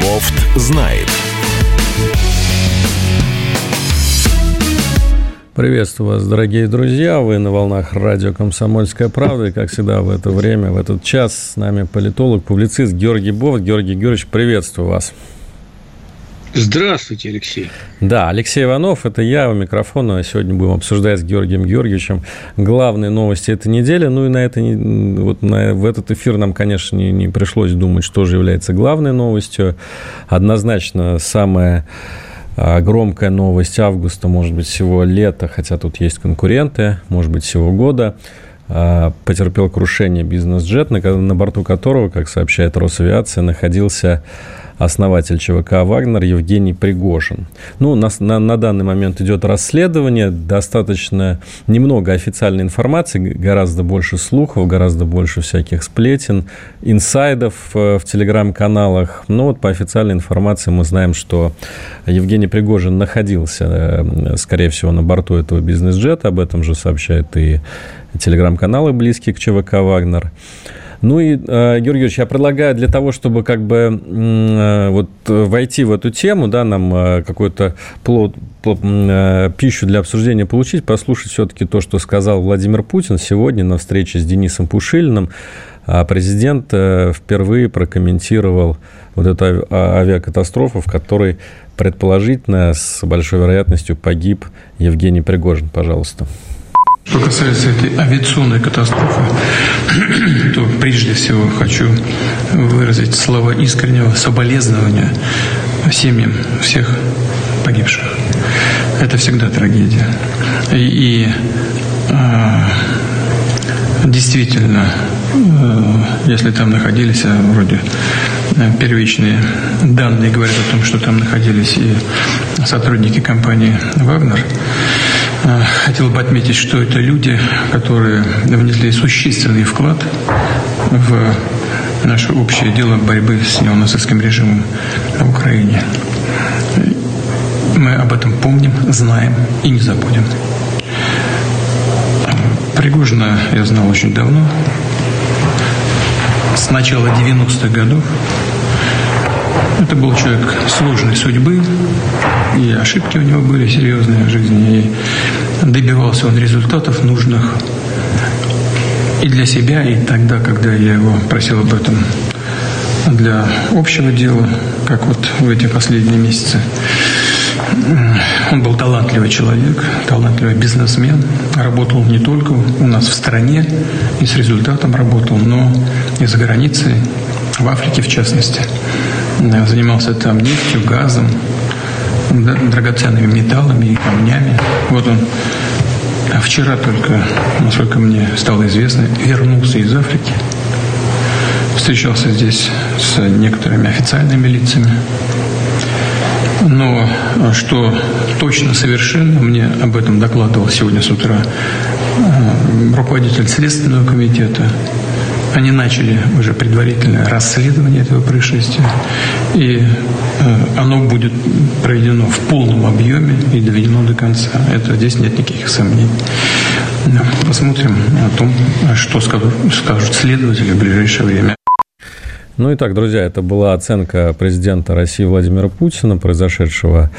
Бофт знает. Приветствую вас, дорогие друзья. Вы на волнах радио «Комсомольская правда». И, как всегда, в это время, в этот час с нами политолог, публицист Георгий Бов. Георгий Георгиевич, приветствую вас. Здравствуйте, Алексей. Да, Алексей Иванов, это я у микрофона. Сегодня будем обсуждать с Георгием Георгиевичем главные новости этой недели. Ну и на это, вот на, в этот эфир нам, конечно, не, не пришлось думать, что же является главной новостью. Однозначно, самая а, громкая новость августа, может быть, всего лета, хотя тут есть конкуренты, может быть, всего года, потерпел крушение бизнес-джет, на борту которого, как сообщает Росавиация, находился основатель ЧВК «Вагнер» Евгений Пригожин. Ну, на, на, на данный момент идет расследование, достаточно немного официальной информации, гораздо больше слухов, гораздо больше всяких сплетен, инсайдов э, в телеграм-каналах. Но вот по официальной информации мы знаем, что Евгений Пригожин находился, э, скорее всего, на борту этого бизнес-джета, об этом же сообщают и телеграм-каналы, близкие к ЧВК «Вагнер». Ну и, э, Георгий Георгиевич, я предлагаю для того, чтобы как бы э, вот войти в эту тему, да, нам э, какой-то плод, пищу для обсуждения получить, послушать все-таки то, что сказал Владимир Путин сегодня на встрече с Денисом Пушилиным. А президент впервые прокомментировал вот эту а, авиакатастрофу, в которой предположительно с большой вероятностью погиб Евгений Пригожин. Пожалуйста. Что касается этой авиационной катастрофы, то прежде всего хочу выразить слова искреннего соболезнования семьям всех погибших. Это всегда трагедия. И, и э, действительно, э, если там находились, а вроде первичные данные говорят о том, что там находились и сотрудники компании «Вагнер», Э, хотел бы отметить, что это люди, которые внесли существенный вклад в наше общее дело борьбы с неонацистским режимом в Украине. Мы об этом помним, знаем и не забудем. Пригожина я знал очень давно. С начала 90-х годов это был человек сложной судьбы, и ошибки у него были серьезные в жизни, и добивался он результатов нужных и для себя, и тогда, когда я его просил об этом для общего дела, как вот в эти последние месяцы. Он был талантливый человек, талантливый бизнесмен, работал не только у нас в стране и с результатом работал, но и за границей, в Африке в частности. Занимался там нефтью, газом, драгоценными металлами и камнями. Вот он а вчера только, насколько мне стало известно, вернулся из Африки. Встречался здесь с некоторыми официальными лицами. Но что точно совершенно, мне об этом докладывал сегодня с утра э, руководитель Следственного комитета они начали уже предварительное расследование этого происшествия, и э, оно будет проведено в полном объеме и доведено до конца. Это здесь нет никаких сомнений. Посмотрим о том, что скажут, скажут следователи в ближайшее время. Ну и так, друзья, это была оценка президента России Владимира Путина, произошедшего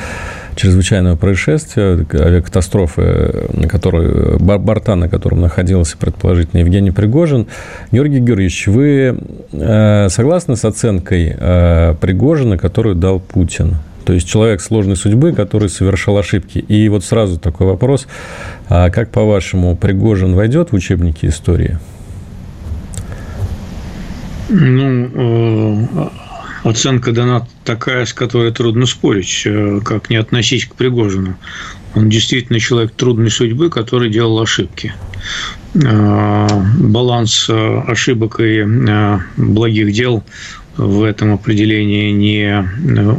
чрезвычайного происшествия, авиакатастрофы, на которой, борта, на котором находился предположительно Евгений Пригожин. Георгий Георгиевич, вы э, согласны с оценкой э, Пригожина, которую дал Путин? То есть человек сложной судьбы, который совершал ошибки. И вот сразу такой вопрос. А как, по-вашему, Пригожин войдет в учебники истории? Ну, э, оценка дана такая, с которой трудно спорить, э, как не относись к Пригожину. Он действительно человек трудной судьбы, который делал ошибки. Э, баланс э, ошибок и благих дел в этом определении не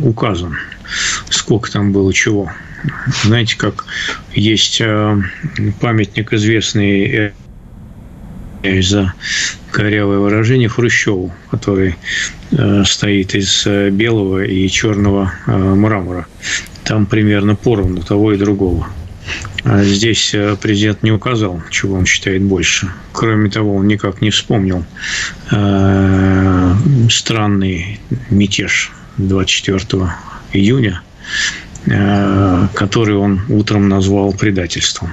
указан. Сколько там было чего. Знаете, как есть памятник известный из-за корявое выражение, Хрущеву, который э, стоит из э, белого и черного э, мрамора. Там примерно поровну того и другого. А здесь э, президент не указал, чего он считает больше. Кроме того, он никак не вспомнил э, странный мятеж 24 июня, э, который он утром назвал предательством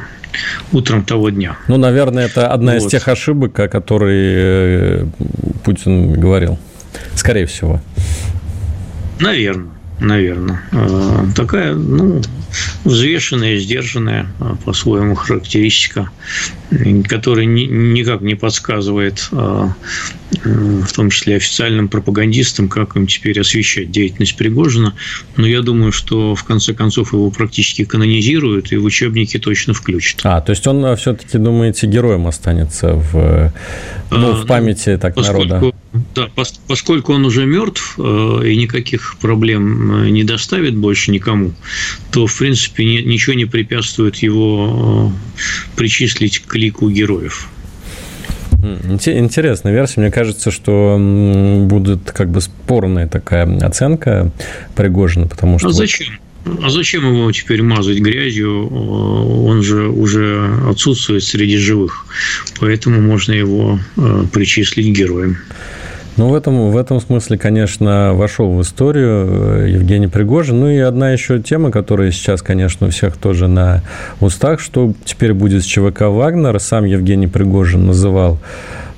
утром того дня. Ну, наверное, это одна вот. из тех ошибок, о которой Путин говорил. Скорее всего. Наверное наверное. Э, такая, ну, взвешенная, сдержанная э, по-своему характеристика, которая никак не подсказывает, э, в том числе официальным пропагандистам, как им теперь освещать деятельность Пригожина. Но я думаю, что в конце концов его практически канонизируют и в учебники точно включат. А, то есть он все-таки, думаете, героем останется в, ну, в памяти так Поскольку... народа? Да, поскольку он уже мертв э, и никаких проблем э, не доставит больше никому, то, в принципе, ничего не препятствует его э, причислить к лику героев. Интересная версия. Мне кажется, что будет как бы спорная такая оценка Пригожина, потому что... А зачем? А зачем его теперь мазать грязью? Он же уже отсутствует среди живых. Поэтому можно его причислить героем. Ну, в этом, в этом смысле, конечно, вошел в историю э, Евгений Пригожин. Ну и одна еще тема, которая сейчас, конечно, у всех тоже на устах, что теперь будет с ЧВК «Вагнер». Сам Евгений Пригожин называл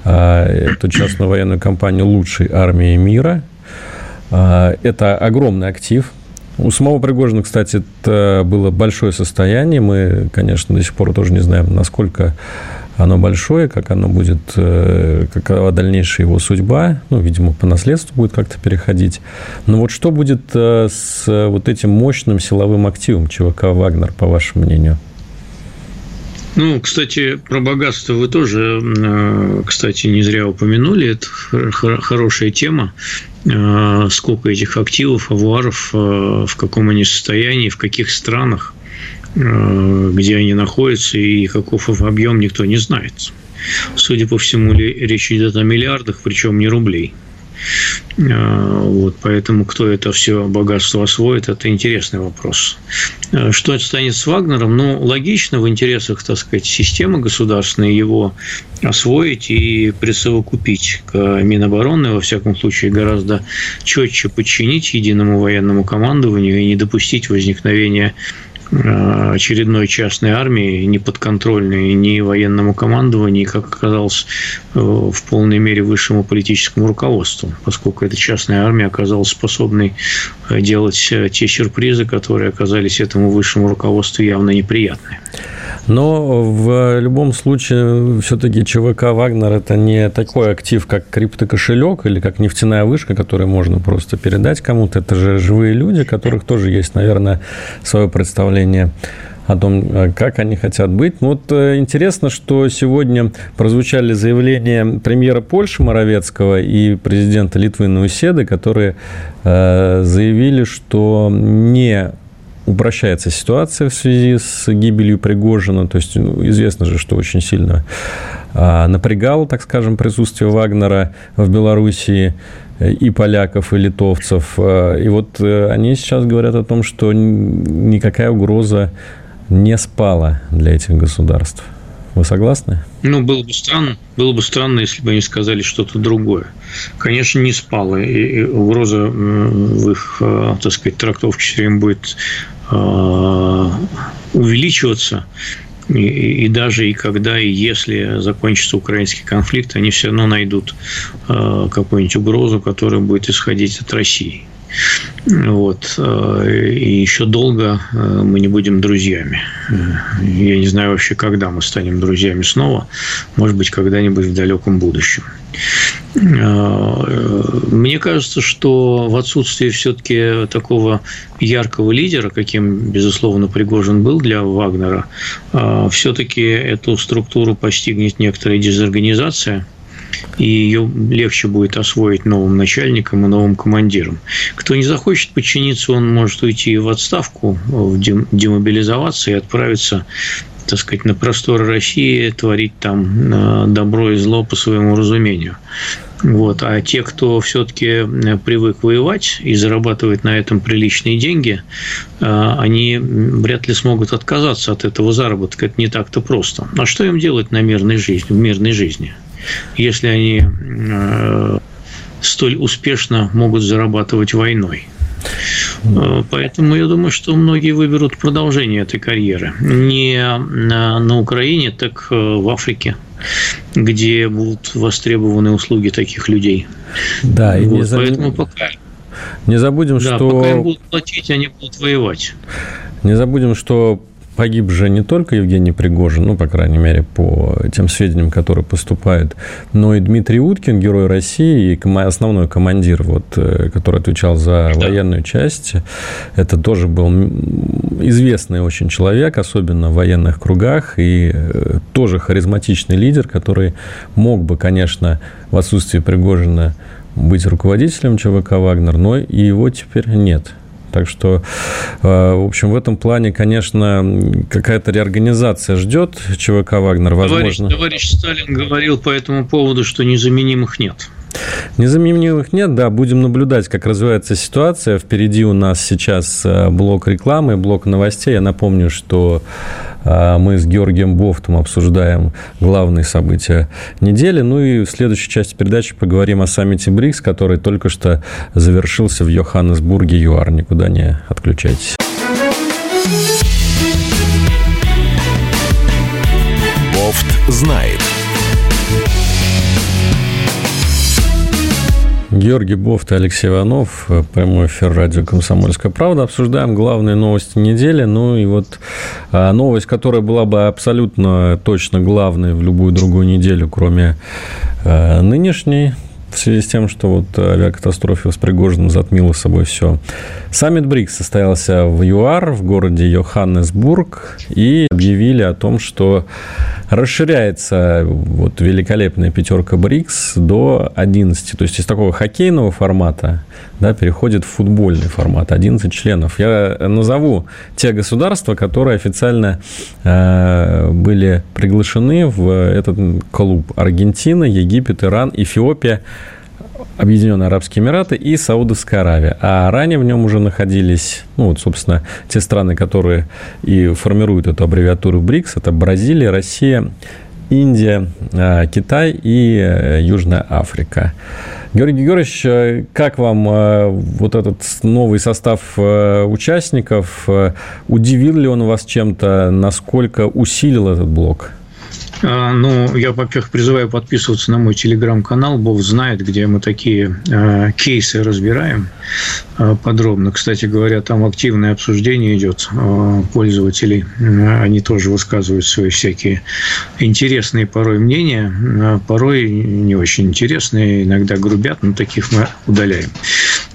э, эту частную военную компанию лучшей армией мира. Э, это огромный актив, у самого Пригожина, кстати, это было большое состояние. Мы, конечно, до сих пор тоже не знаем, насколько оно большое, как оно будет, э, какова дальнейшая его судьба, ну, видимо, по наследству будет как-то переходить. Но вот что будет э, с вот этим мощным силовым активом ЧВК «Вагнер», по вашему мнению? Ну, кстати, про богатство вы тоже, э, кстати, не зря упомянули. Это хорошая тема. Сколько этих активов, авуаров, в каком они состоянии, в каких странах. Э, где они находятся и каков их объем, никто не знает. Судя по всему, речь идет о миллиардах, причем не рублей. Э, вот, поэтому кто это все богатство освоит, это интересный вопрос. Э, что это станет с Вагнером? Ну, логично в интересах, так сказать, системы государственной его освоить и присовокупить к Минобороны, во всяком случае, гораздо четче подчинить единому военному командованию и не допустить возникновения очередной частной армии, не подконтрольной ни военному командованию, ни, как оказалось, э, в полной мере высшему политическому руководству, поскольку эта частная армия оказалась способной э, делать те сюрпризы, которые оказались этому высшему руководству явно неприятны. Но в любом случае все-таки ЧВК «Вагнер» – это не такой актив, как криптокошелек или как нефтяная вышка, которую можно просто передать кому-то. Это же живые люди, которых тоже есть, наверное, свое представление о том, как они хотят быть. Вот э, интересно, что сегодня прозвучали заявления премьера Польши Моровецкого и президента Литвы Науседы, которые э, заявили, что не упрощается ситуация в связи с гибелью Пригожина. То есть ну, известно же, что очень сильно а, напрягало, так скажем, присутствие Вагнера в Белоруссии и поляков, и литовцев. А, и вот э, они сейчас говорят о том, что никакая угроза не спала для этих государств. Вы согласны? Ну, было бы странно, было бы странно, если бы они сказали что-то другое. Конечно, не спала, и угроза в их, э, так сказать, трактовке все время будет Э, увеличиваться. И, и даже и когда и если закончится украинский конфликт, они все равно найдут э, какую-нибудь угрозу, которая будет исходить от России. Вот. Э, и еще долго мы не будем друзьями. Я не знаю вообще, когда мы станем друзьями снова. Может быть, когда-нибудь в далеком будущем. Э, мне кажется, что в отсутствии все-таки такого яркого лидера, каким, безусловно, Пригожин был для Вагнера, э, все-таки эту структуру постигнет некоторая дезорганизация, и ее легче будет освоить новым начальникам и новым командирам. Кто не захочет подчиниться, он может уйти в отставку, демобилизоваться и отправиться так сказать, на просторы России творить там э, добро и зло по своему разумению. Вот. А те, кто все-таки привык воевать и зарабатывать на этом приличные деньги, они вряд ли смогут отказаться от этого заработка. Это не так-то просто. А что им делать на мирной жизни, в мирной жизни? Если они столь успешно могут зарабатывать войной. Э, поэтому я думаю, что многие выберут продолжение этой карьеры. Не на Украине, так э, в Африке, где будут востребованы услуги таких людей. Да, и вот, не заб... поэтому пока не забудем, да, что... пока им будут платить, они будут воевать. Не забудем, что Погиб же не только Евгений Пригожин, ну, по крайней мере, по тем сведениям, которые поступают, но и Дмитрий Уткин, герой России, и основной командир, вот, э, который отвечал за да. военную часть. Это тоже был известный очень человек, особенно в военных кругах, и э, тоже харизматичный лидер, который мог бы, конечно, в отсутствии Пригожина быть руководителем ЧВК «Вагнер», но и его теперь нет. Так что, э, в общем, в этом плане, конечно, какая-то реорганизация ждет ЧВК «Вагнер», возможно. Товарищ, товарищ Сталин говорил по этому поводу, что незаменимых нет. Незаменимых нет, да, будем наблюдать, как развивается ситуация. Впереди у нас сейчас э, блок рекламы, блок новостей. Я напомню, что мы с Георгием Бофтом обсуждаем главные события недели. Ну и в следующей части передачи поговорим о саммите БРИКС, который только что завершился в Йоханнесбурге, ЮАР. Никуда не отключайтесь. Бофт знает. Георгий Бофт и Алексей Иванов, прямой эфир радио «Комсомольская правда». Обсуждаем главные новости недели. Ну и вот а, новость, которая была бы абсолютно точно главной в любую другую неделю, кроме а, нынешней, в связи с тем, что вот авиакатастрофа с Пригожиным затмила собой все. Саммит БРИКС состоялся в ЮАР, в городе Йоханнесбург, и объявили о том, что расширяется вот великолепная пятерка БРИКС до 11. То есть из такого хоккейного формата да, переходит в футбольный формат. 11 членов. Я назову те государства, которые официально э, были приглашены в этот клуб. Аргентина, Египет, Иран, Эфиопия, Объединенные Арабские Эмираты и Саудовская Аравия. А ранее в нем уже находились, ну вот, собственно, те страны, которые и формируют эту аббревиатуру БРИКС. Это Бразилия, Россия, Индия, а, Китай и э, Южная Африка. Георгий Георгиевич, э, как вам э, вот этот новый состав участников? Удивил ли он вас чем-то? Насколько усилил этот блок? А, ну, я, во-первых, призываю подписываться на мой телеграм-канал. Бог знает, где мы такие э, кейсы разбираем э, подробно. Кстати говоря, там активное обсуждение идет пользователей. Они тоже высказывают свои всякие интересные порой мнения, порой не очень интересные, иногда грубят, но таких мы удаляем.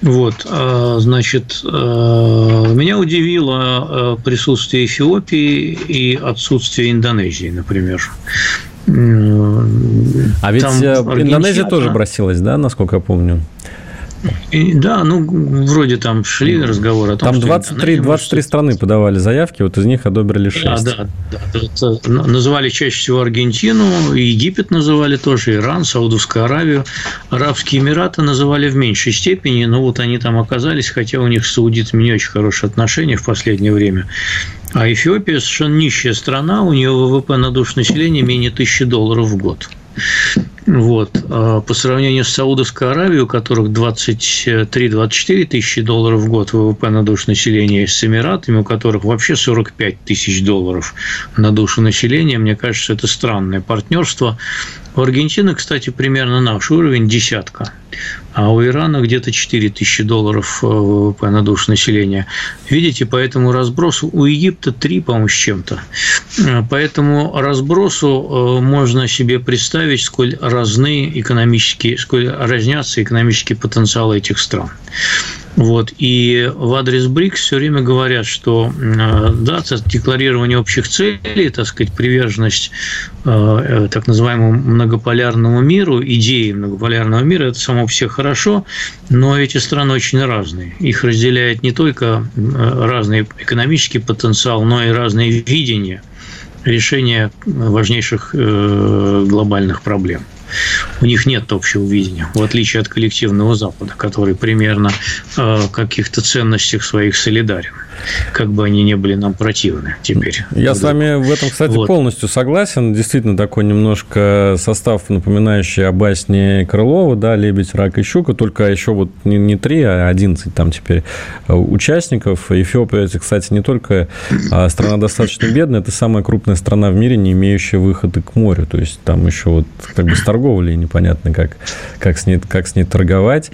Вот, значит, меня удивило присутствие Эфиопии и отсутствие Индонезии, например. А ведь Там э, Индонезия тоже бросилась, да, насколько я помню? И, да, ну, вроде там шли разговоры о том, Там 23, 23 страны подавали заявки, вот из них одобрили 6. Да, да, да. Называли чаще всего Аргентину, Египет называли тоже, Иран, Саудовскую Аравию. Арабские Эмираты называли в меньшей степени, но вот они там оказались, хотя у них с саудитами не очень хорошие отношения в последнее время. А Эфиопия совершенно нищая страна, у нее ВВП на душу населения менее тысячи долларов в год. Вот. А по сравнению с Саудовской Аравией, у которых 23-24 тысячи долларов в год ВВП на душу населения, с Эмиратами, у которых вообще 45 тысяч долларов на душу населения, мне кажется, это странное партнерство. У Аргентины, кстати, примерно наш уровень десятка, а у Ирана где-то 4 тысячи долларов э, ВВП на душу населения. Видите, по этому разбросу у Египта 3, по-моему, с чем-то. Э, по этому разбросу э, можно себе представить, сколь разны экономические, сколь разнятся экономические потенциалы этих стран. Вот. И в адрес БРИКС все время говорят, что да, декларирование общих целей, так сказать, приверженность э, так называемому многополярному миру, идеи многополярного мира, это само все хорошо, но эти страны очень разные. Их разделяет не только разный экономический потенциал, но и разные видения решения важнейших э, глобальных проблем. У них нет общего видения, в отличие от коллективного Запада, который примерно в каких-то ценностях своих солидарен как бы они не были нам противны теперь. Я с вами в этом, кстати, вот. полностью согласен. Действительно, такой немножко состав, напоминающий о басне Крылова, да, «Лебедь, рак и щука», только еще вот не, не 3, а 11 там теперь э, участников. Эфиопия, кстати, не только а страна достаточно бедная, это самая крупная страна в мире, не имеющая выхода к морю. То есть там еще вот как бы с торговлей непонятно, как, как, с, ней, как с ней торговать.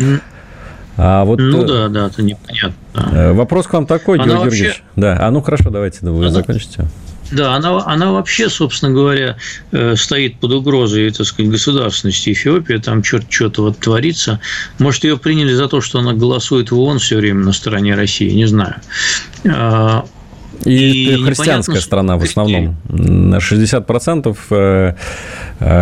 А вот, ну э, да, да, это непонятно. Э, вопрос к вам такой, Георгий вообще... Георгиевич. Да, а ну хорошо, давайте вы она... закончите. Да, она, она вообще, собственно говоря, э, стоит под угрозой, так сказать, государственности Эфиопии, там черт что-то вот творится. Может, ее приняли за то, что она голосует в ООН все время на стороне России, не знаю. И, и христианская страна в основном. На 60%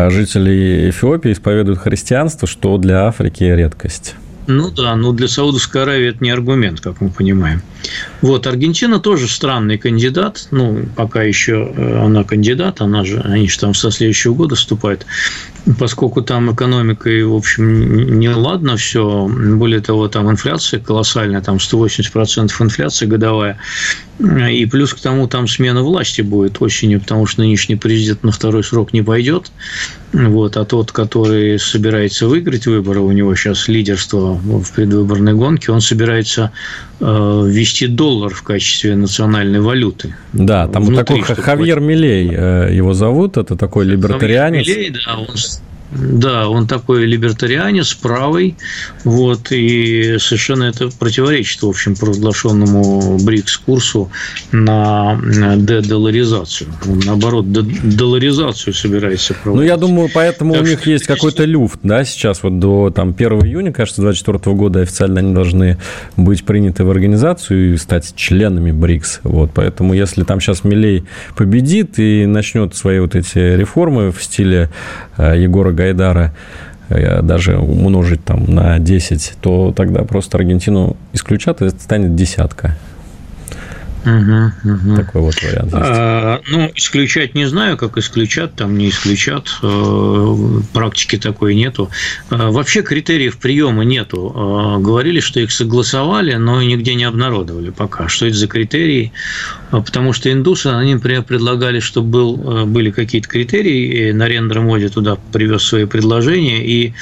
жителей Эфиопии исповедуют христианство, что для Африки редкость. Ну да, но для Саудовской Аравии это не аргумент, как мы понимаем. Вот, Аргентина тоже странный кандидат. Ну, пока еще э, она кандидат, она же, они же там со следующего года вступают. Поскольку там экономика, и, в общем, не ладно все. Более того, там инфляция колоссальная, там 180% инфляция годовая. И плюс к тому там смена власти будет осенью, потому что нынешний президент на второй срок не пойдет. Вот, а тот, который собирается выиграть выборы, у него сейчас лидерство в предвыборной гонке, он собирается э, ввести доллар в качестве национальной валюты. Да, там Внутри, такой Хавьер Милей э, его зовут, это такой либертарианец. Хавьер Милей, да, он да, он такой либертарианец, правый, вот, и совершенно это противоречит, в общем, провозглашенному БРИКС-курсу на дедоларизацию. Он, наоборот, долларизацию собирается проводить. Ну, я думаю, поэтому так у них есть какой-то люфт, да, сейчас вот до там, 1 июня, кажется, 2024 года официально они должны быть приняты в организацию и стать членами БРИКС. Вот, поэтому если там сейчас Милей победит и начнет свои вот эти реформы в стиле э, Егора Гайдара э, даже умножить там на 10, то тогда просто Аргентину исключат, и это станет десятка. Угу, угу. Такой вот вариант есть. А, ну, исключать не знаю, как исключат, там не исключат. Э, практики такой нету. А, вообще критериев приема нету. А, говорили, что их согласовали, но нигде не обнародовали пока. Что это за критерии? Потому что индусы, они, например, предлагали, чтобы был, э, были какие-то критерии. И Нарендра Моди туда привез свои предложения. И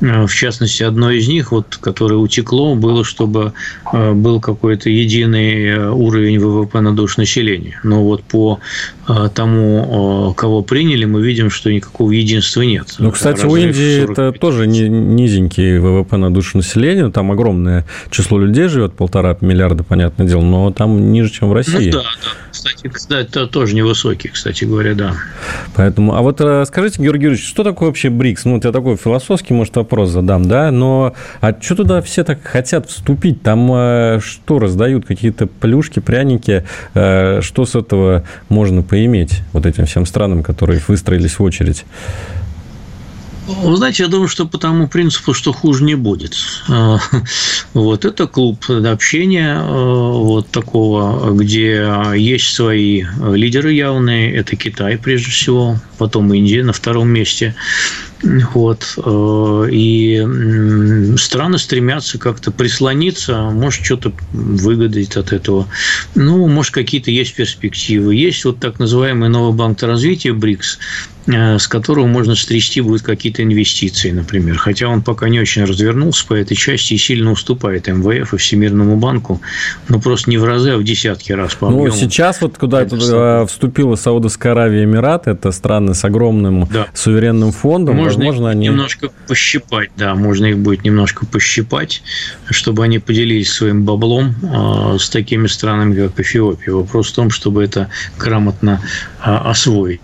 в частности, одно из них, вот, которое утекло, было, чтобы э, был какой-то единый э, уровень ВВП на душу населения. Но вот по тому, кого приняли, мы видим, что никакого единства нет. Ну, кстати, у Индии это тоже низенький ВВП на душу населения, там огромное число людей живет, полтора миллиарда, понятное дело, но там ниже, чем в России. Ну, да, да. Кстати, кстати, это тоже невысокий, кстати говоря, да. Поэтому, а вот скажите, Георгий Юрьевич, что такое вообще БРИКС? Ну, вот я такой философский, может, вопрос задам, да, но а что туда все так хотят вступить? Там э, что, раздают какие-то плюшки, пряники? Э, что с этого можно поиметь вот этим всем странам, которые выстроились в очередь? Вы знаете, я думаю, что по тому принципу, что хуже не будет. А, вот это клуб общения а, вот такого, где есть свои лидеры явные. Это Китай, прежде всего, потом Индия на втором месте. Вот. Э, и страны стремятся как-то прислониться, может, что-то выгодить от этого. Ну, может, какие-то есть перспективы. Есть вот так называемый новый банк развития БРИКС, э, с которого можно стрясти будет какие-то инвестиции, например. Хотя он пока не очень развернулся по этой части и сильно уступает МВФ и Всемирному банку, но просто не в разы, а в десятки раз по объему. Ну, сейчас вот куда это вступила Саудовская Аравия и Эмираты, это страны с огромным да. суверенным фондом, можно возможно, они... немножко пощипать, да, можно их будет немножко пощипать, чтобы они поделились своим баблом э, с такими странами, как Эфиопия. Вопрос в том, чтобы это грамотно э, освоить.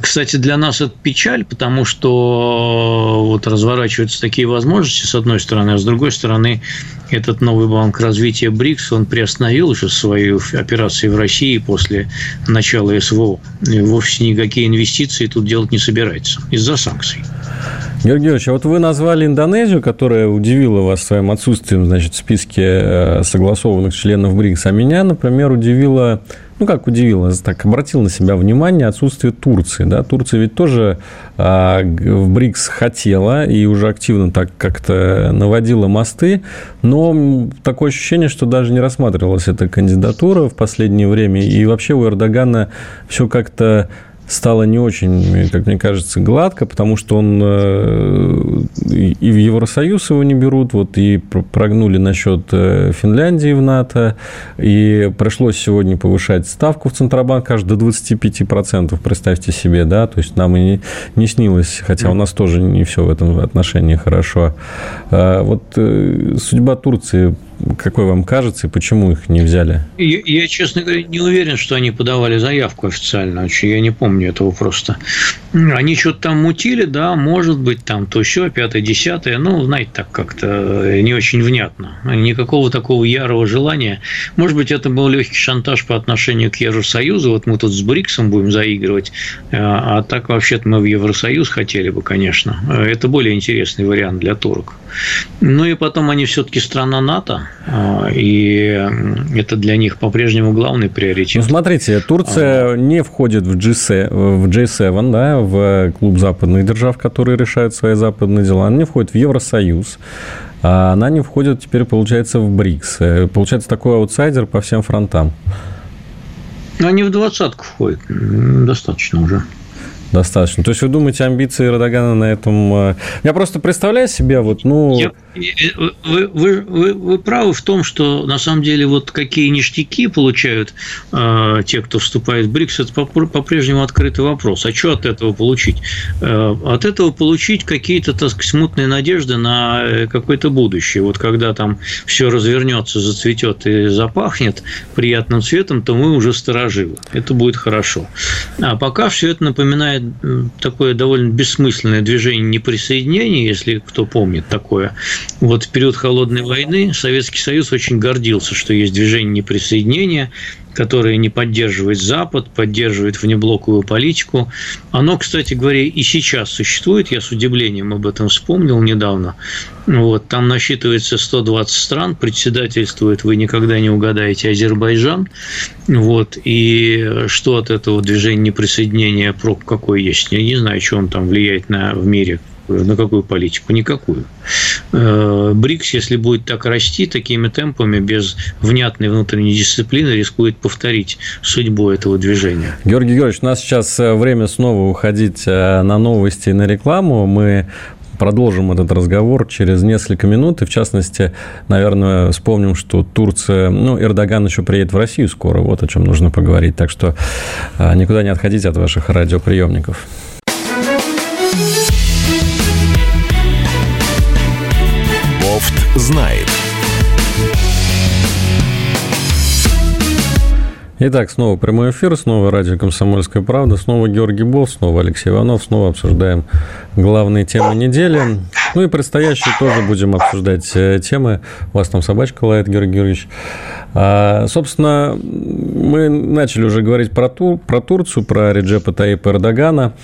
Кстати, для нас это печаль, потому что вот разворачиваются такие возможности, с одной стороны, а с другой стороны, этот новый банк развития БРИКС, он приостановил уже свои операции в России после начала СВО. И вовсе никакие инвестиции тут делать не собирается из-за санкций. Георгий Георгиевич, а вот вы назвали Индонезию, которая удивила вас своим отсутствием значит, в списке э, согласованных членов БРИКС, а меня, например, удивило ну, как удивило, так обратил на себя внимание отсутствие Турции. Да? Турция ведь тоже а, в БРИКС хотела и уже активно так как-то наводила мосты, но такое ощущение, что даже не рассматривалась эта кандидатура в последнее время, и вообще у Эрдогана все как-то стало не очень, как мне кажется, гладко, потому что он э, и в Евросоюз его не берут, вот и прогнули насчет э, Финляндии в НАТО, и пришлось сегодня повышать ставку в Центробанк аж до 25%, представьте себе, да, то есть нам и не, не снилось, хотя у нас тоже не все в этом отношении хорошо. А вот э, судьба Турции какой вам кажется, и почему их не взяли? Я, я, честно говоря, не уверен, что они подавали заявку официально. Я не помню этого просто. Они что-то там мутили, да, может быть, там то все, пятое, десятое. Ну, знаете, так как-то не очень внятно. Никакого такого ярого желания. Может быть, это был легкий шантаж по отношению к Евросоюзу. Вот мы тут с БРИКСом будем заигрывать. А, а так, вообще-то, мы в Евросоюз хотели бы, конечно. Это более интересный вариант для турок. Ну и потом они все-таки страна НАТО, и это для них по-прежнему главный приоритет. Ну, смотрите, Турция а... не входит в, G7, в G7, да, в клуб западных держав, которые решают свои западные дела. Она не входит в Евросоюз. А она не входит теперь, получается, в БРИКС. Э, получается, такой аутсайдер по всем фронтам. Но они в двадцатку входят. Достаточно уже. Достаточно. То есть вы думаете, амбиции Эрдогана на этом... Э, я просто представляю себе, вот, ну... Вы, вы, вы, вы правы в том, что на самом деле вот какие ништяки получают э, те, кто вступает в БРИКС, это по-прежнему открытый вопрос. А что от этого получить? Э, от этого получить какие-то, так сказать, смутные надежды на э, какое-то будущее. Вот когда там все развернется, зацветет и запахнет приятным цветом, то мы уже стороживы. Это будет хорошо. А пока все это напоминает такое довольно бессмысленное движение неприсоединения, если кто помнит такое. Вот в период холодной войны Советский Союз очень гордился, что есть движение неприсоединения, которое не поддерживает Запад, поддерживает внеблоковую политику. Оно, кстати говоря, и сейчас существует. Я с удивлением об этом вспомнил недавно. Вот, там насчитывается 120 стран, председательствует, вы никогда не угадаете, Азербайджан. Вот, и что от этого движения неприсоединения проб какой есть? Я не знаю, что он там влияет на, в мире, на какую политику? Никакую. Э, БРИКС, если будет так расти такими темпами, без внятной внутренней дисциплины, рискует повторить судьбу этого движения. Георгий Георгиевич, у нас сейчас э, время снова уходить э, на новости и на рекламу. Мы продолжим этот разговор через несколько минут. И, в частности, наверное, вспомним, что Турция... Ну, Эрдоган еще приедет в Россию скоро. Вот о чем нужно поговорить. Так что никуда не отходите от ваших радиоприемников. Знает. Итак, снова прямой эфир, снова радио «Комсомольская правда», снова Георгий Бол, снова Алексей Иванов, снова обсуждаем главные темы недели. Ну и предстоящие тоже будем обсуждать э, темы. У вас там собачка лает, Георгий Георгиевич. А, собственно, мы начали уже говорить про, Тур, про Турцию, про Реджепа Таипа Эрдогана.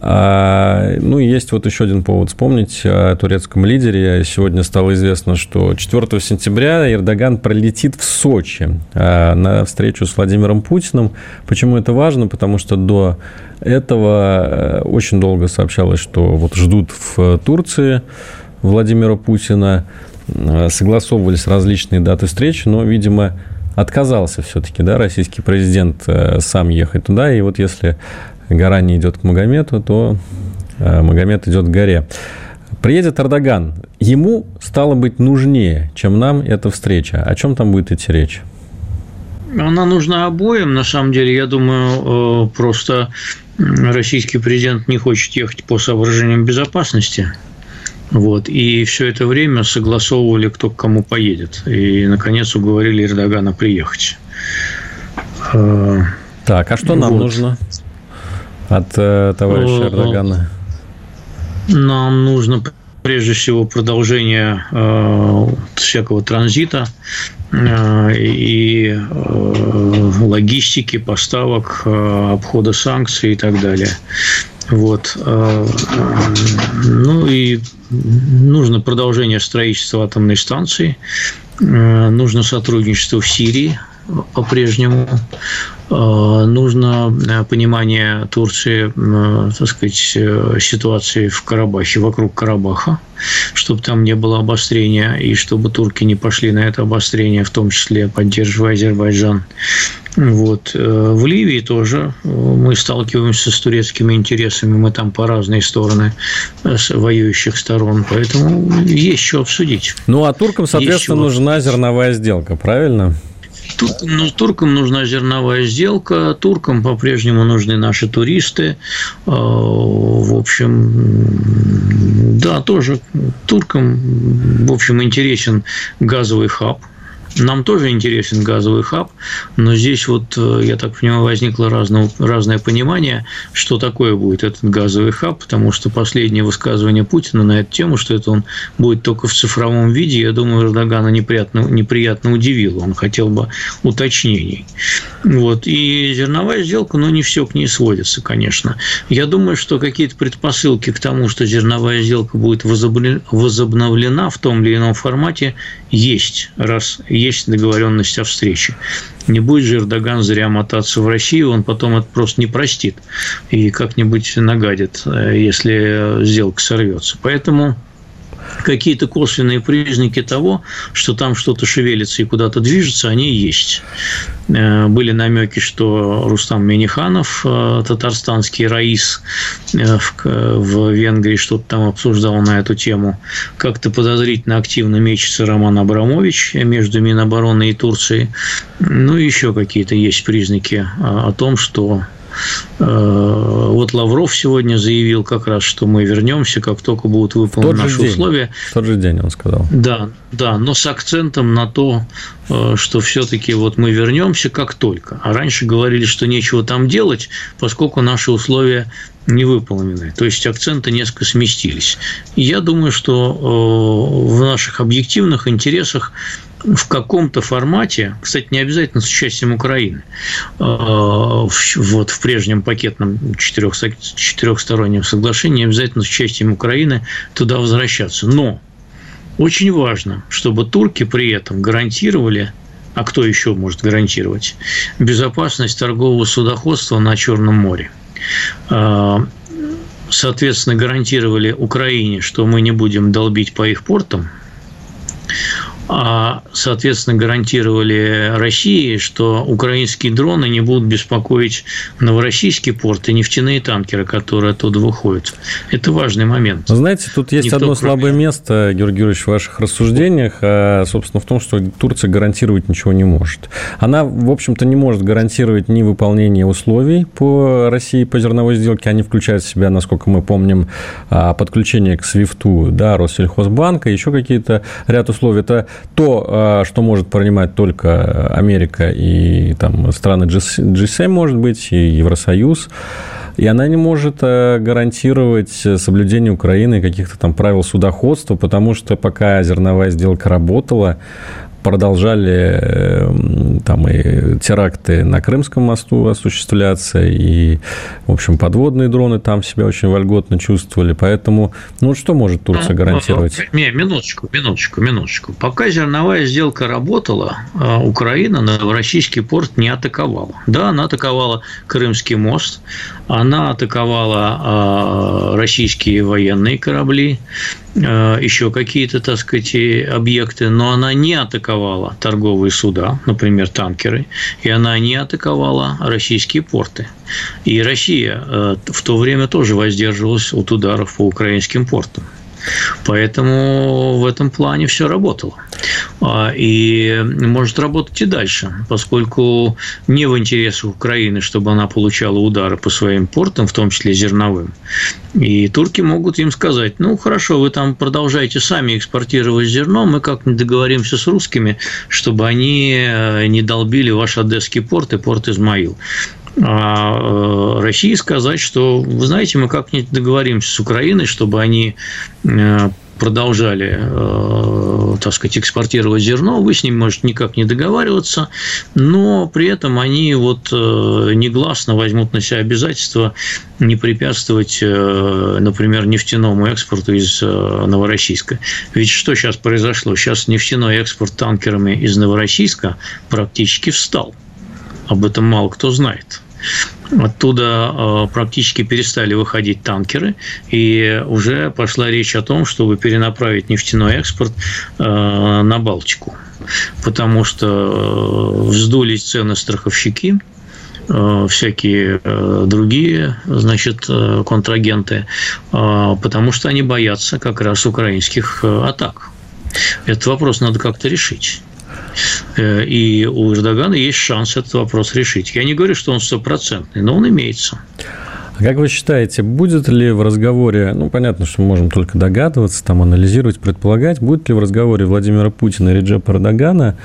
А, ну, есть вот еще один повод вспомнить о турецком лидере. Сегодня стало известно, что 4 сентября Эрдоган пролетит в Сочи а, на встречу с Владимиром Путиным. Почему это важно? Потому что до этого э, очень долго сообщалось, что вот ждут в Турции Владимира Путина, э, согласовывались различные даты встречи, но, видимо, отказался все-таки, да, российский президент э, сам ехать туда, и вот если гора не идет к Магомету, то э, Магомед идет к горе. Приедет Эрдоган. Ему стало быть нужнее, чем нам эта встреча. О чем там будет идти речь? Она нужна обоим, на самом деле. Я думаю, э, просто российский президент не хочет ехать по соображениям безопасности. Вот. И все это время согласовывали, кто к кому поедет. И, наконец, уговорили Эрдогана приехать. Э, так, а что нам вот. нужно? От э, товарища э, Эрдогана? Нам нужно прежде всего продолжение э, всякого транзита э, и э, логистики, поставок, э, обхода санкций и так далее. Вот. Ну и нужно продолжение строительства атомной станции, нужно сотрудничество в Сирии по-прежнему. Нужно понимание Турции, так сказать, ситуации в Карабахе, вокруг Карабаха, чтобы там не было обострения, и чтобы турки не пошли на это обострение, в том числе поддерживая Азербайджан. Вот. Э, в Ливии тоже э, мы сталкиваемся с турецкими интересами, мы там по разные стороны э, с воюющих сторон, поэтому есть что обсудить. Ну, а туркам, соответственно, нужна зерновая сделка, правильно? Туркам, ну, туркам нужна зерновая сделка, туркам по-прежнему нужны наши туристы. В общем, да, тоже туркам, в общем, интересен газовый хаб – нам тоже интересен газовый хаб, но здесь вот, э, я так понимаю, возникло разное, разное понимание, что такое будет этот газовый хаб, потому что последнее высказывание Путина на эту тему, что это он будет только в цифровом виде, я думаю, Эрдогана неприятно, неприятно удивило. Он хотел бы уточнений. Вот. И зерновая сделка, но ну, не все к ней сводится, конечно. Я думаю, что какие-то предпосылки к тому, что зерновая сделка будет возобновлена в том или ином формате, есть, раз есть договоренность о встрече. Не будет же Эрдоган зря мотаться в Россию, он потом это просто не простит и как-нибудь нагадит, э, если сделка сорвется. Поэтому какие-то косвенные признаки того, что там что-то шевелится и куда-то движется, они есть. Э, были намеки, что Рустам Миниханов, э, татарстанский раис э, в Венгрии, что-то там обсуждал на эту тему. Как-то подозрительно активно мечется Роман Абрамович между Минобороны и Турцией. Ну, еще какие-то есть признаки о том, что вот Лавров сегодня заявил как раз, что мы вернемся, как только будут выполнены наши день. условия. В тот же день он сказал. Да, да, но с акцентом на то, э, что все-таки вот мы вернемся как только. А раньше говорили, что нечего там делать, поскольку наши условия не выполнены. То есть акценты несколько сместились. И я думаю, что э, в наших объективных интересах в каком-то формате, кстати, не обязательно с участием Украины, а, вот в прежнем пакетном четырехстороннем соглашении, не обязательно с участием Украины туда возвращаться. Но очень важно, чтобы турки при этом гарантировали а кто еще может гарантировать безопасность торгового судоходства на Черном море? А, соответственно, гарантировали Украине, что мы не будем долбить по их портам, соответственно, гарантировали России, что украинские дроны не будут беспокоить новороссийский порт и нефтяные танкеры, которые оттуда выходят. Это важный момент. знаете, тут есть Никто, одно кроме... слабое место, Георгий Георгиевич, в ваших рассуждениях, а, собственно, в том, что Турция гарантировать ничего не может. Она, в общем-то, не может гарантировать ни выполнение условий по России по зерновой сделке, они включают в себя, насколько мы помним, а, подключение к SWIFT, да, Россельхозбанка, еще какие-то ряд условий. Это то, а, что может принимать только Америка и там, страны G7, может быть, и Евросоюз, и она не может а, гарантировать соблюдение Украины каких-то там правил судоходства, потому что пока зерновая сделка работала, продолжали эм, там и теракты на Крымском мосту осуществляться, и, в общем, подводные дроны там себя очень вольготно чувствовали. Поэтому, ну, что может Турция ну, гарантировать? Не, минуточку, минуточку, минуточку. Пока зерновая сделка работала, а, Украина на российский порт не атаковала. Да, она атаковала Крымский мост, она атаковала а, российские военные корабли, еще какие-то, так сказать, объекты, но она не атаковала торговые суда, например, танкеры, и она не атаковала российские порты. И Россия а, в то время тоже воздерживалась от ударов по украинским портам. Поэтому в этом плане все работало. А, и может работать и дальше, поскольку не в интересах Украины, чтобы она получала удары по своим портам, в том числе зерновым. И турки могут им сказать, ну, хорошо, вы там продолжаете сами экспортировать зерно, мы как-нибудь договоримся с русскими, чтобы они э, не долбили ваш Одесский порт и порт Измаил. А э, России сказать, что, вы знаете, мы как-нибудь договоримся с Украиной, чтобы они э, продолжали, э, так сказать, экспортировать зерно, вы с ними можете никак не договариваться, но при этом они вот э, негласно возьмут на себя обязательство не препятствовать, например, нефтяному экспорту из Новороссийска. Ведь что сейчас произошло? Сейчас нефтяной экспорт танкерами из Новороссийска практически встал. Об этом мало кто знает. Оттуда э, практически перестали выходить танкеры, и уже пошла речь о том, чтобы перенаправить нефтяной экспорт э, на Балтику, потому что э, вздулись цены страховщики, всякие другие, значит, контрагенты, потому что они боятся как раз украинских атак. Этот вопрос надо как-то решить. Э, и у Эрдогана есть шанс этот вопрос решить. Я не говорю, что он стопроцентный, но он имеется. А как вы считаете, будет ли в разговоре, ну, понятно, что мы можем только догадываться, там, анализировать, предполагать, будет ли в разговоре Владимира Путина и Реджепа Эрдогана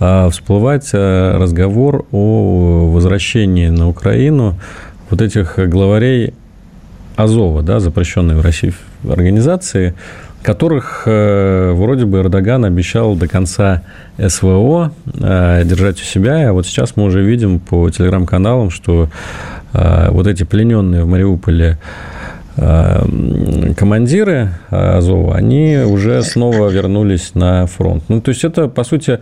а, всплывать а, разговор о возвращении на Украину вот этих главарей Азова, да, запрещенной в России организации, которых э, вроде бы Эрдоган обещал до конца СВО э, держать у себя. А вот сейчас мы уже видим по телеграм-каналам, что э, вот эти плененные в Мариуполе командиры Азова, они уже снова вернулись на фронт. Ну, то есть это, по сути,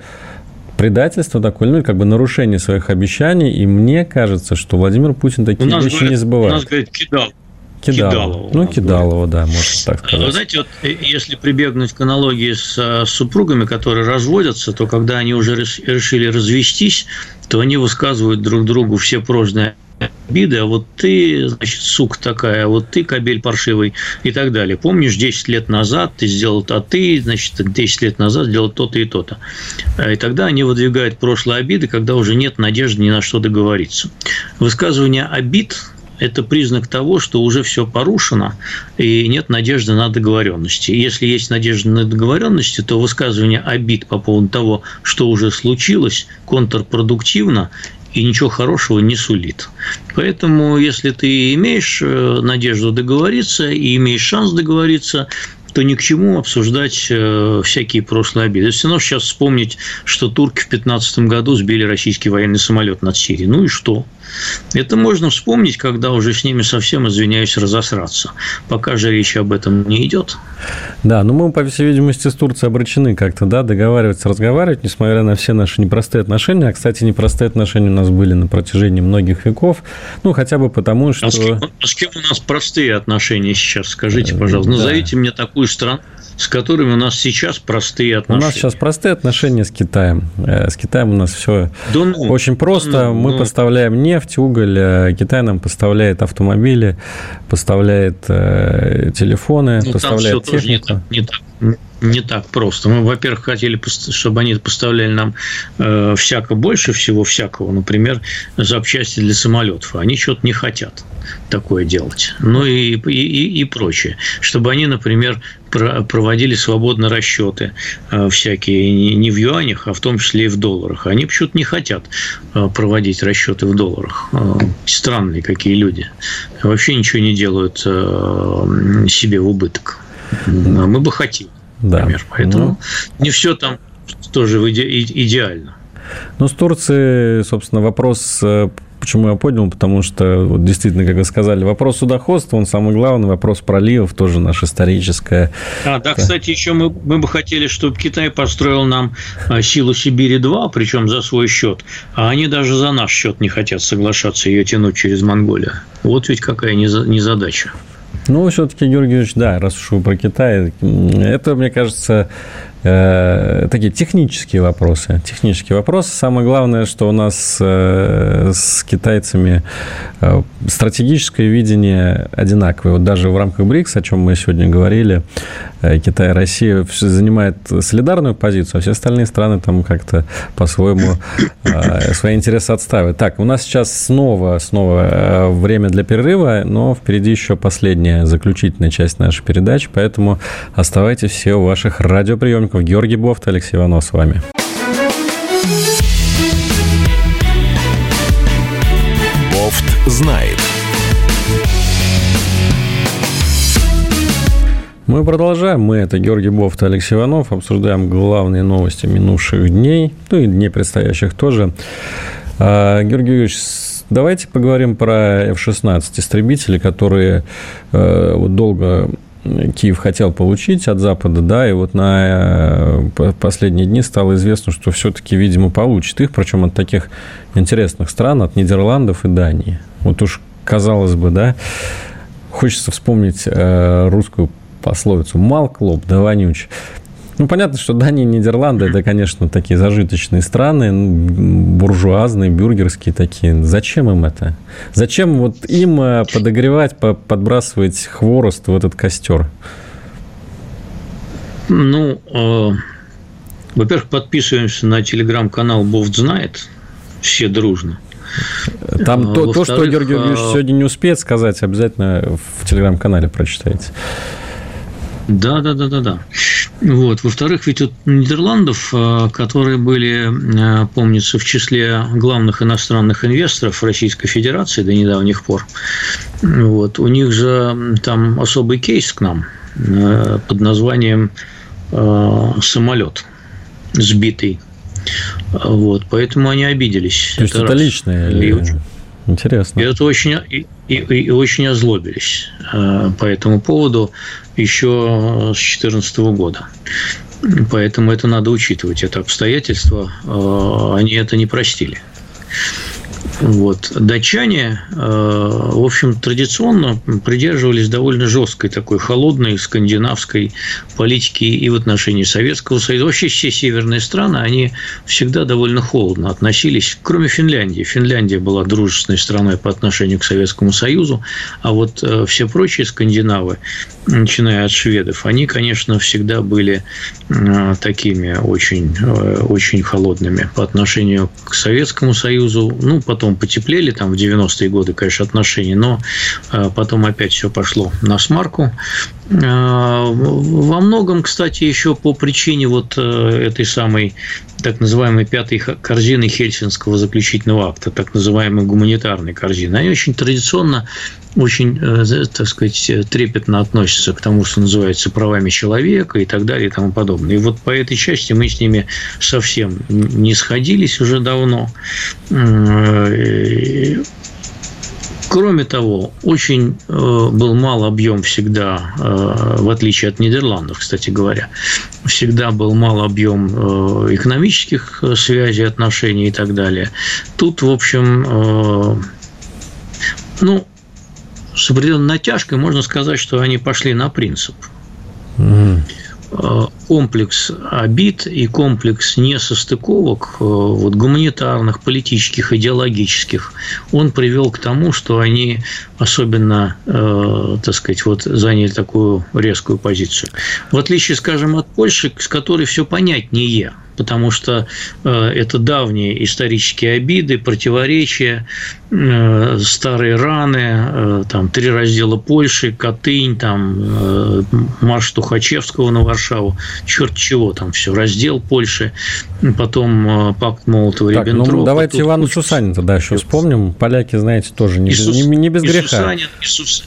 предательство такое, ну, как бы нарушение своих обещаний, и мне кажется, что Владимир Путин такие вещи говорят, не забывает. У нас, говорит, кидал. Кидалова. Ну, Кидалова, да, можно так сказать. Вы знаете, вот э, если прибегнуть к аналогии с, э, с супругами, которые разводятся, то когда они уже решили развестись, то они высказывают друг другу все прочные обиды, а вот ты, значит, сука такая, а вот ты кабель паршивый и так далее. Помнишь, 10 лет назад ты сделал, а ты, значит, 10 лет назад сделал то-то и то-то. Э, и тогда они выдвигают прошлые обиды, когда уже нет надежды ни на что договориться. Высказывание обид это признак того, что уже все порушено и нет надежды на договоренности. если есть надежда на договоренности, то высказывание обид по поводу того, что уже случилось, контрпродуктивно и ничего хорошего не сулит. Поэтому, если ты имеешь э, надежду договориться и имеешь шанс договориться, то ни к чему обсуждать э, всякие прошлые обиды. Все равно сейчас вспомнить, что турки в 2015 году сбили российский военный самолет над Сирией. Ну и что? Это можно вспомнить, когда уже с ними совсем, извиняюсь, разосраться. Пока же речь об этом не идет. Да, но мы, по всей видимости, с Турцией обречены как-то, да, договариваться, разговаривать, несмотря на все наши непростые отношения. А, кстати, непростые отношения у нас были на протяжении многих веков. Ну, хотя бы потому, что... А с кем, а с кем у нас простые отношения сейчас? Скажите, э, пожалуйста. Назовите да. мне такую страну, с которыми у нас сейчас простые отношения. У нас сейчас простые отношения с Китаем. Э, с Китаем у нас все да ну, очень просто. Да ну, Мы ну. поставляем нефть, уголь, э, Китай нам поставляет автомобили, поставляет э, телефоны, ну, поставляет там все технику. Тоже не так, не так не так просто. Мы, во-первых, хотели, чтобы они поставляли нам э, всяко больше всего всякого, например, запчасти для самолетов. Они что-то не хотят такое делать. Ну и, и, и прочее. Чтобы они, например, проводили свободно расчеты э, всякие не в юанях, а в том числе и в долларах. Они почему-то не хотят э, проводить расчеты в долларах. Э, странные какие люди. Вообще ничего не делают себе в убыток. А мы бы хотели да. например. Поэтому ну, не все там тоже иде- идеально. Ну, с Турцией, собственно, вопрос э, Почему я поднял? Потому что, вот, действительно, как вы сказали, вопрос судоходства, он самый главный, вопрос проливов тоже наш историческое. А, да, кстати, еще мы, мы бы хотели, чтобы Китай построил нам э, силу Сибири-2, причем за свой счет, а они даже за наш счет не хотят соглашаться ее тянуть через Монголию. Вот ведь какая незадача. Ну, все-таки, Георгий Юрьевич, да, раз уж вы про Китай, это, мне кажется, Э, такие технические вопросы. Технические вопросы. Самое главное, что у нас э, с китайцами э, стратегическое видение одинаковое. Вот даже в рамках БРИКС, о чем мы сегодня говорили, Китай и Россия занимает солидарную позицию, а все остальные страны там как-то по-своему свои интересы отставят. Так, у нас сейчас снова, снова время для перерыва, но впереди еще последняя, заключительная часть нашей передачи, поэтому оставайтесь все у ваших радиоприемников Охотников, Георгий Бофт, Алексей Иванов с вами. Бофт знает. Мы продолжаем. Мы, это Георгий Бофт и Алексей Иванов, обсуждаем главные новости минувших дней, ну и дней предстоящих тоже. А, Георгий Юрьевич, давайте поговорим про F-16 истребители, которые э, долго Киев хотел получить от Запада, да, и вот на э, последние дни стало известно, что все-таки, видимо, получит их, причем от таких интересных стран, от Нидерландов и Дании. Вот уж казалось бы, да, хочется вспомнить э, русскую пословицу «мал клоп, да вонюч». Ну, понятно, что Дания и Нидерланды – это, конечно, такие зажиточные страны, буржуазные, бюргерские такие. Зачем им это? Зачем вот им э, подогревать, подбрасывать хворост в этот костер? Ну, э, во-первых, подписываемся на телеграм-канал «Бофт знает», все дружно. Там то, то, что Георгий Георгиевич э, сегодня не успеет сказать, обязательно в телеграм-канале прочитайте. Да, да, да, да, да. Вот. Во-вторых, ведь у Нидерландов, э, которые были, э, помнится, в числе главных иностранных инвесторов Российской Федерации до недавних пор, вот, у них же там особый кейс к нам э, под названием самолет сбитый. Вот, поэтому они обиделись. То есть это, это личное? И, Интересно. И это очень, и, и, и очень озлобились э, по этому поводу еще с 2014 года. Поэтому это надо учитывать, это обстоятельство. Э, они это не простили. Вот. Датчане, э, в общем, традиционно придерживались довольно жесткой такой холодной скандинавской политики и в отношении Советского Союза. Вообще все северные страны, они всегда довольно холодно относились, кроме Финляндии. Финляндия была дружественной страной по отношению к Советскому Союзу, а вот э, все прочие скандинавы, начиная от шведов, они, конечно, всегда были э, такими очень, очень холодными по отношению к Советскому Союзу, ну, потом потом потеплели, там в 90-е годы, конечно, отношения, но э, потом опять все пошло на смарку. Э, во многом, кстати, еще по причине вот э, этой самой так называемой пятой корзины Хельсинского заключительного акта, так называемой гуманитарной корзины. Они очень традиционно, очень, так сказать, трепетно относятся к тому, что называется правами человека и так далее и тому подобное. И вот по этой части мы с ними совсем не сходились уже давно. Кроме того, очень э, был мал объем всегда, э, в отличие от Нидерландов, кстати говоря, всегда был мал объем э, экономических связей, отношений и так далее. Тут, в общем, ну, с определенной натяжкой можно сказать, что они пошли на принцип. Mm. Э, комплекс обид и комплекс несостыковок э, вот, гуманитарных, политических, идеологических, он привел к тому, что они особенно, э, так сказать, вот заняли такую резкую позицию. В отличие, скажем, от Польши, с которой все понятнее – потому что э, это давние исторические обиды, противоречия, э, старые раны, э, там три раздела Польши, Катынь, там марш Тухачевского на Варшаву, черт чего там все, раздел Польши, потом пакт Молотова-Риббентропа. Ну, давайте Ивана Сусанина тогда еще вспомним. Поляки, знаете, тоже не, Иисус, не, не без греха. Сусанин, Иисус,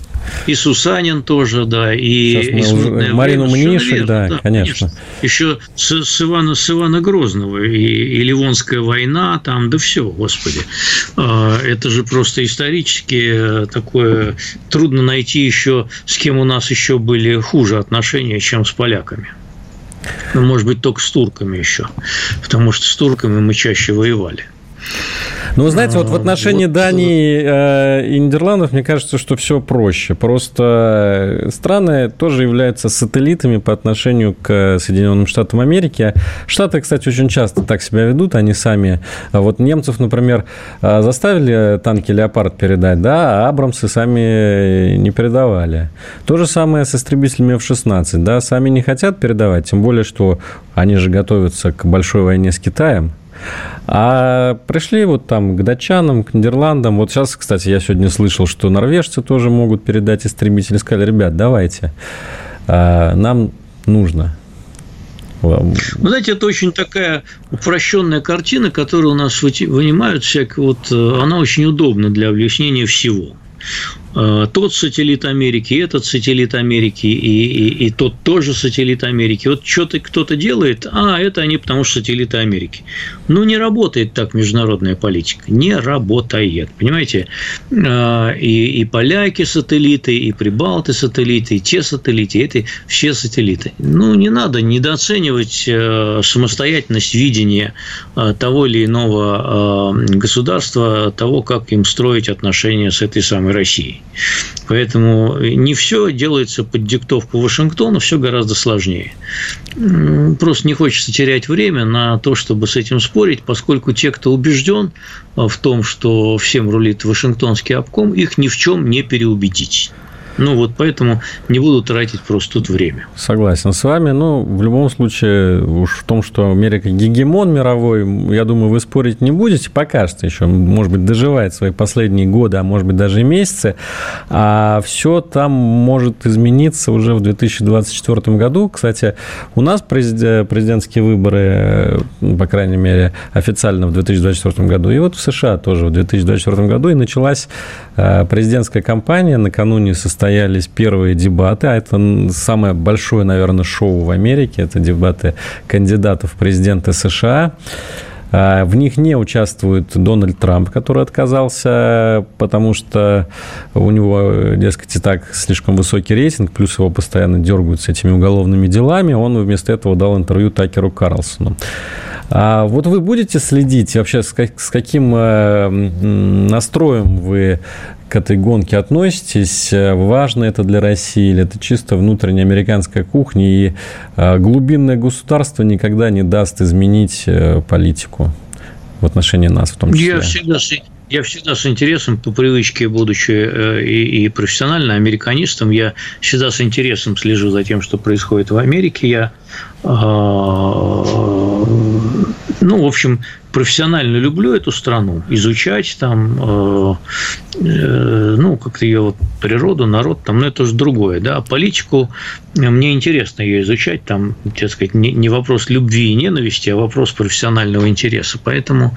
и Сусанин тоже, да, и, и уже, Марину Мнишек, да, да, конечно. конечно. Еще с, с, Ивана, с Ивана Грозного и, и Ливонская война, там, да все, господи. А, это же просто исторически такое, трудно найти еще, с кем у нас еще были хуже отношения, чем с поляками. Ну, может быть, только с турками еще, потому что с турками мы чаще воевали. Ну, вы знаете, вот в отношении вот... Дании э, и Нидерландов, мне кажется, что все проще. Просто страны тоже являются сателлитами по отношению к Соединенным Штатам Америки. Штаты, кстати, очень часто так себя ведут, они сами. Вот немцев, например, э, заставили танки «Леопард» передать, да, а Абрамсы сами не передавали. То же самое с истребителями F-16, да, сами не хотят передавать, тем более, что они же готовятся к большой войне с Китаем. А пришли вот там к датчанам, к Нидерландам. Вот сейчас, кстати, я сегодня слышал, что норвежцы тоже могут передать истребители. Сказали, ребят, давайте, а, нам нужно. Вы знаете, это очень такая упрощенная картина, которую у нас вынимают всякие. Вот, э, она очень удобна для объяснения всего. Э, тот сателлит Америки, этот сателлит Америки, и, и, и тот тоже сателлит Америки. Вот что-то кто-то делает, а это они потому что сателлиты Америки. Ну, не работает так международная политика. Не работает. Понимаете? Э, и, и поляки сателлиты, и прибалты сателлиты, и те сателлиты, и это все сателлиты. Ну, не надо недооценивать э, самостоятельность видения того или иного государства, того, как им строить отношения с этой самой Россией. Поэтому не все делается под диктовку Вашингтона, все гораздо сложнее. Просто не хочется терять время на то, чтобы с этим спорить, поскольку те, кто убежден в том, что всем рулит Вашингтонский обком, их ни в чем не переубедить. Ну, вот поэтому не буду тратить просто тут время. Согласен с вами. Ну, в любом случае, уж в том, что Америка гегемон мировой, я думаю, вы спорить не будете пока что еще. Может быть, доживает свои последние годы, а может быть, даже месяцы. А все там может измениться уже в 2024 году. Кстати, у нас президентские выборы, по крайней мере, официально в 2024 году. И вот в США тоже в 2024 году и началась э, президентская кампания. Накануне состоялась состоялись первые дебаты, а это самое большое, наверное, шоу в Америке, это дебаты кандидатов в президенты США. А, в них не участвует Дональд Трамп, который отказался, потому что у него, дескать, и так слишком высокий рейтинг, плюс его постоянно дергают с этими уголовными делами. Он вместо этого дал интервью Такеру Карлсону. А вот вы будете следить вообще, с каким э, настроем вы к этой гонке относитесь? Важно это для России или это чисто внутренняя американская кухня и э, глубинное государство никогда не даст изменить э, политику в отношении нас в том числе? Я всегда, я всегда с интересом, по привычке, будучи и, и профессионально американистом, я всегда с интересом слежу за тем, что происходит в Америке. Я а, общем, профессионально люблю эту страну, изучать там, э, э, ну, как-то ее вот природу, народ, там, ну, это же другое, да, а политику мне интересно ее изучать, там, так сказать, не, не вопрос любви и ненависти, а вопрос профессионального интереса, поэтому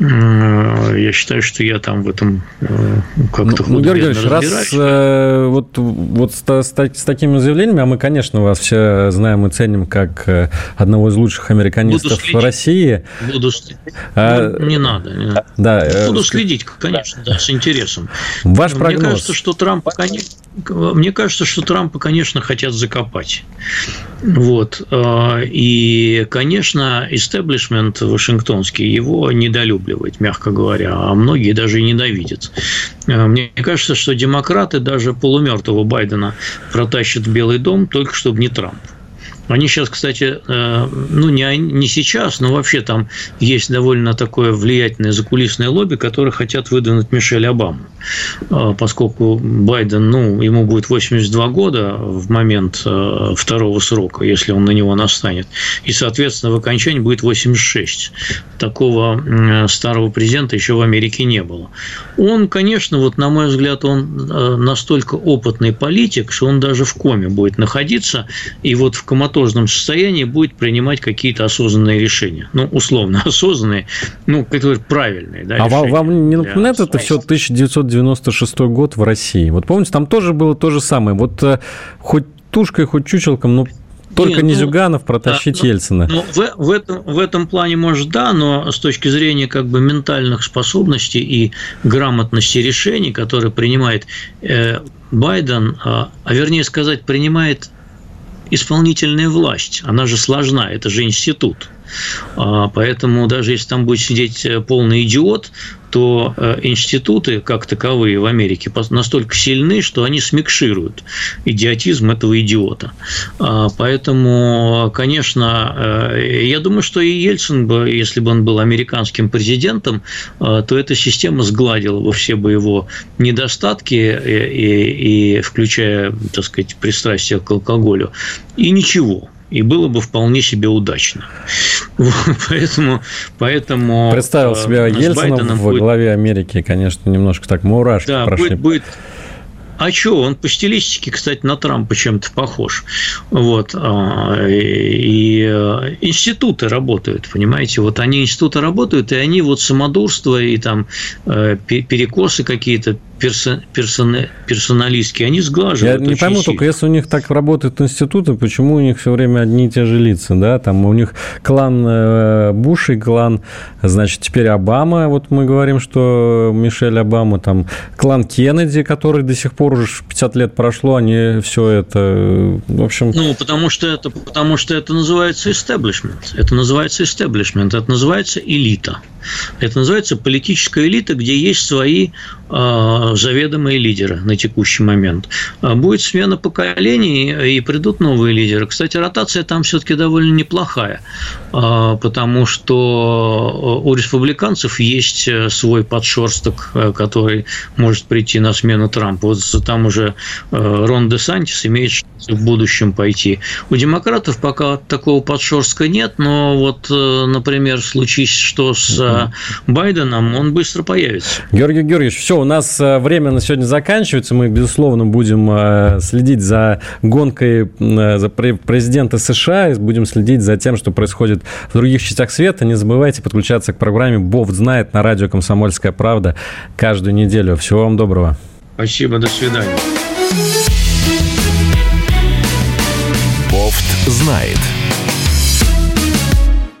э, я считаю, что я там в этом э, как-то ну, Георгий раз э, вот, вот с, с, с такими заявлениями, а мы, конечно, вас все знаем и ценим как э, одного из лучших американистов в России. Буду следить. А, не надо. Не надо. Да, э, Буду следить, конечно, да, с интересом. Ваш Мне прогноз? Кажется, что Трампа, мне кажется, что Трампа, конечно, хотят закопать. Вот. А, и, конечно, истеблишмент вашингтонский его недолюбливает, мягко говоря, а многие даже и ненавидят. А, мне кажется, что демократы даже полумертвого Байдена протащат в Белый дом только чтобы не Трамп. Они сейчас, кстати, э, ну не, не сейчас, но вообще там есть довольно такое влиятельное закулисное лобби, которые хотят выдвинуть Мишель Обаму. Э, поскольку Байден, ну, ему будет 82 года в момент э, второго срока, если он на него настанет. И, соответственно, в окончании будет 86. Такого старого президента еще в Америке не было. Он, конечно, вот на мой взгляд, он настолько опытный политик, что он даже в коме будет находиться, и вот в коматозе коматозном состоянии будет принимать какие-то осознанные решения. Ну, условно осознанные, ну, говорят, правильные. Да, а вам не напоминает это все 1996 год в России? Вот помните, там тоже было то же самое. Вот э, хоть тушкой, хоть чучелком, но только Нет, не ну, Зюганов протащить да, Ельцина. Ну, в, в, этом, в этом плане, может, да, но с точки зрения как бы ментальных способностей и грамотности решений, которые принимает э, Байден, а, а вернее сказать, принимает исполнительная власть, она же сложна, это же институт. А, поэтому даже если там будет сидеть э, полный идиот, то э, институты, как таковые в Америке, настолько сильны, что они смикшируют идиотизм этого идиота. А, поэтому, конечно, э, я думаю, что и Ельцин бы, если бы он был американским президентом, то эта система сгладила бы все бы его недостатки, и, и, и включая, так сказать, пристрастие к алкоголю, и ничего и было бы вполне себе удачно. Поэтому, поэтому представил э, себя Ельцина в будет... главе Америки, конечно, немножко так мурашки да, прошли. Будет, будет, а что, он по стилистике, кстати, на Трампа чем-то похож. Вот. А, и э, институты работают, понимаете? Вот они институты работают, и они вот самодурство и там э, перекосы какие-то персон, персон, персоналистские, они сглаживают. Я не пойму сильно. только, если у них так работают институты, почему у них все время одни и те же лица, да? Там у них клан э, Буш и клан, значит, теперь Обама, вот мы говорим, что Мишель Обама, там клан Кеннеди, который до сих пор уже 50 лет прошло, они все это, в общем... Ну, потому что это, потому что это называется establishment. Это называется establishment, это называется элита. Это называется политическая элита, где есть свои э, заведомые лидеры на текущий момент. А будет смена поколений, и придут новые лидеры. Кстати, ротация там все-таки довольно неплохая, э, потому что у республиканцев есть свой подшерсток, который может прийти на смену Трампа. Вот там уже Рон де Сантис имеет шанс в будущем пойти. У демократов пока такого подшерстка нет, но вот, например, случись что с Байденом, он быстро появится. Георгий Георгиевич, все, у нас э, время на сегодня заканчивается. Мы, безусловно, будем э, следить за гонкой э, за президента США, будем следить за тем, что происходит в других частях света. Не забывайте подключаться к программе «Бовт знает» на радио «Комсомольская правда» каждую неделю. Всего вам доброго. Спасибо, до свидания. Бофт знает.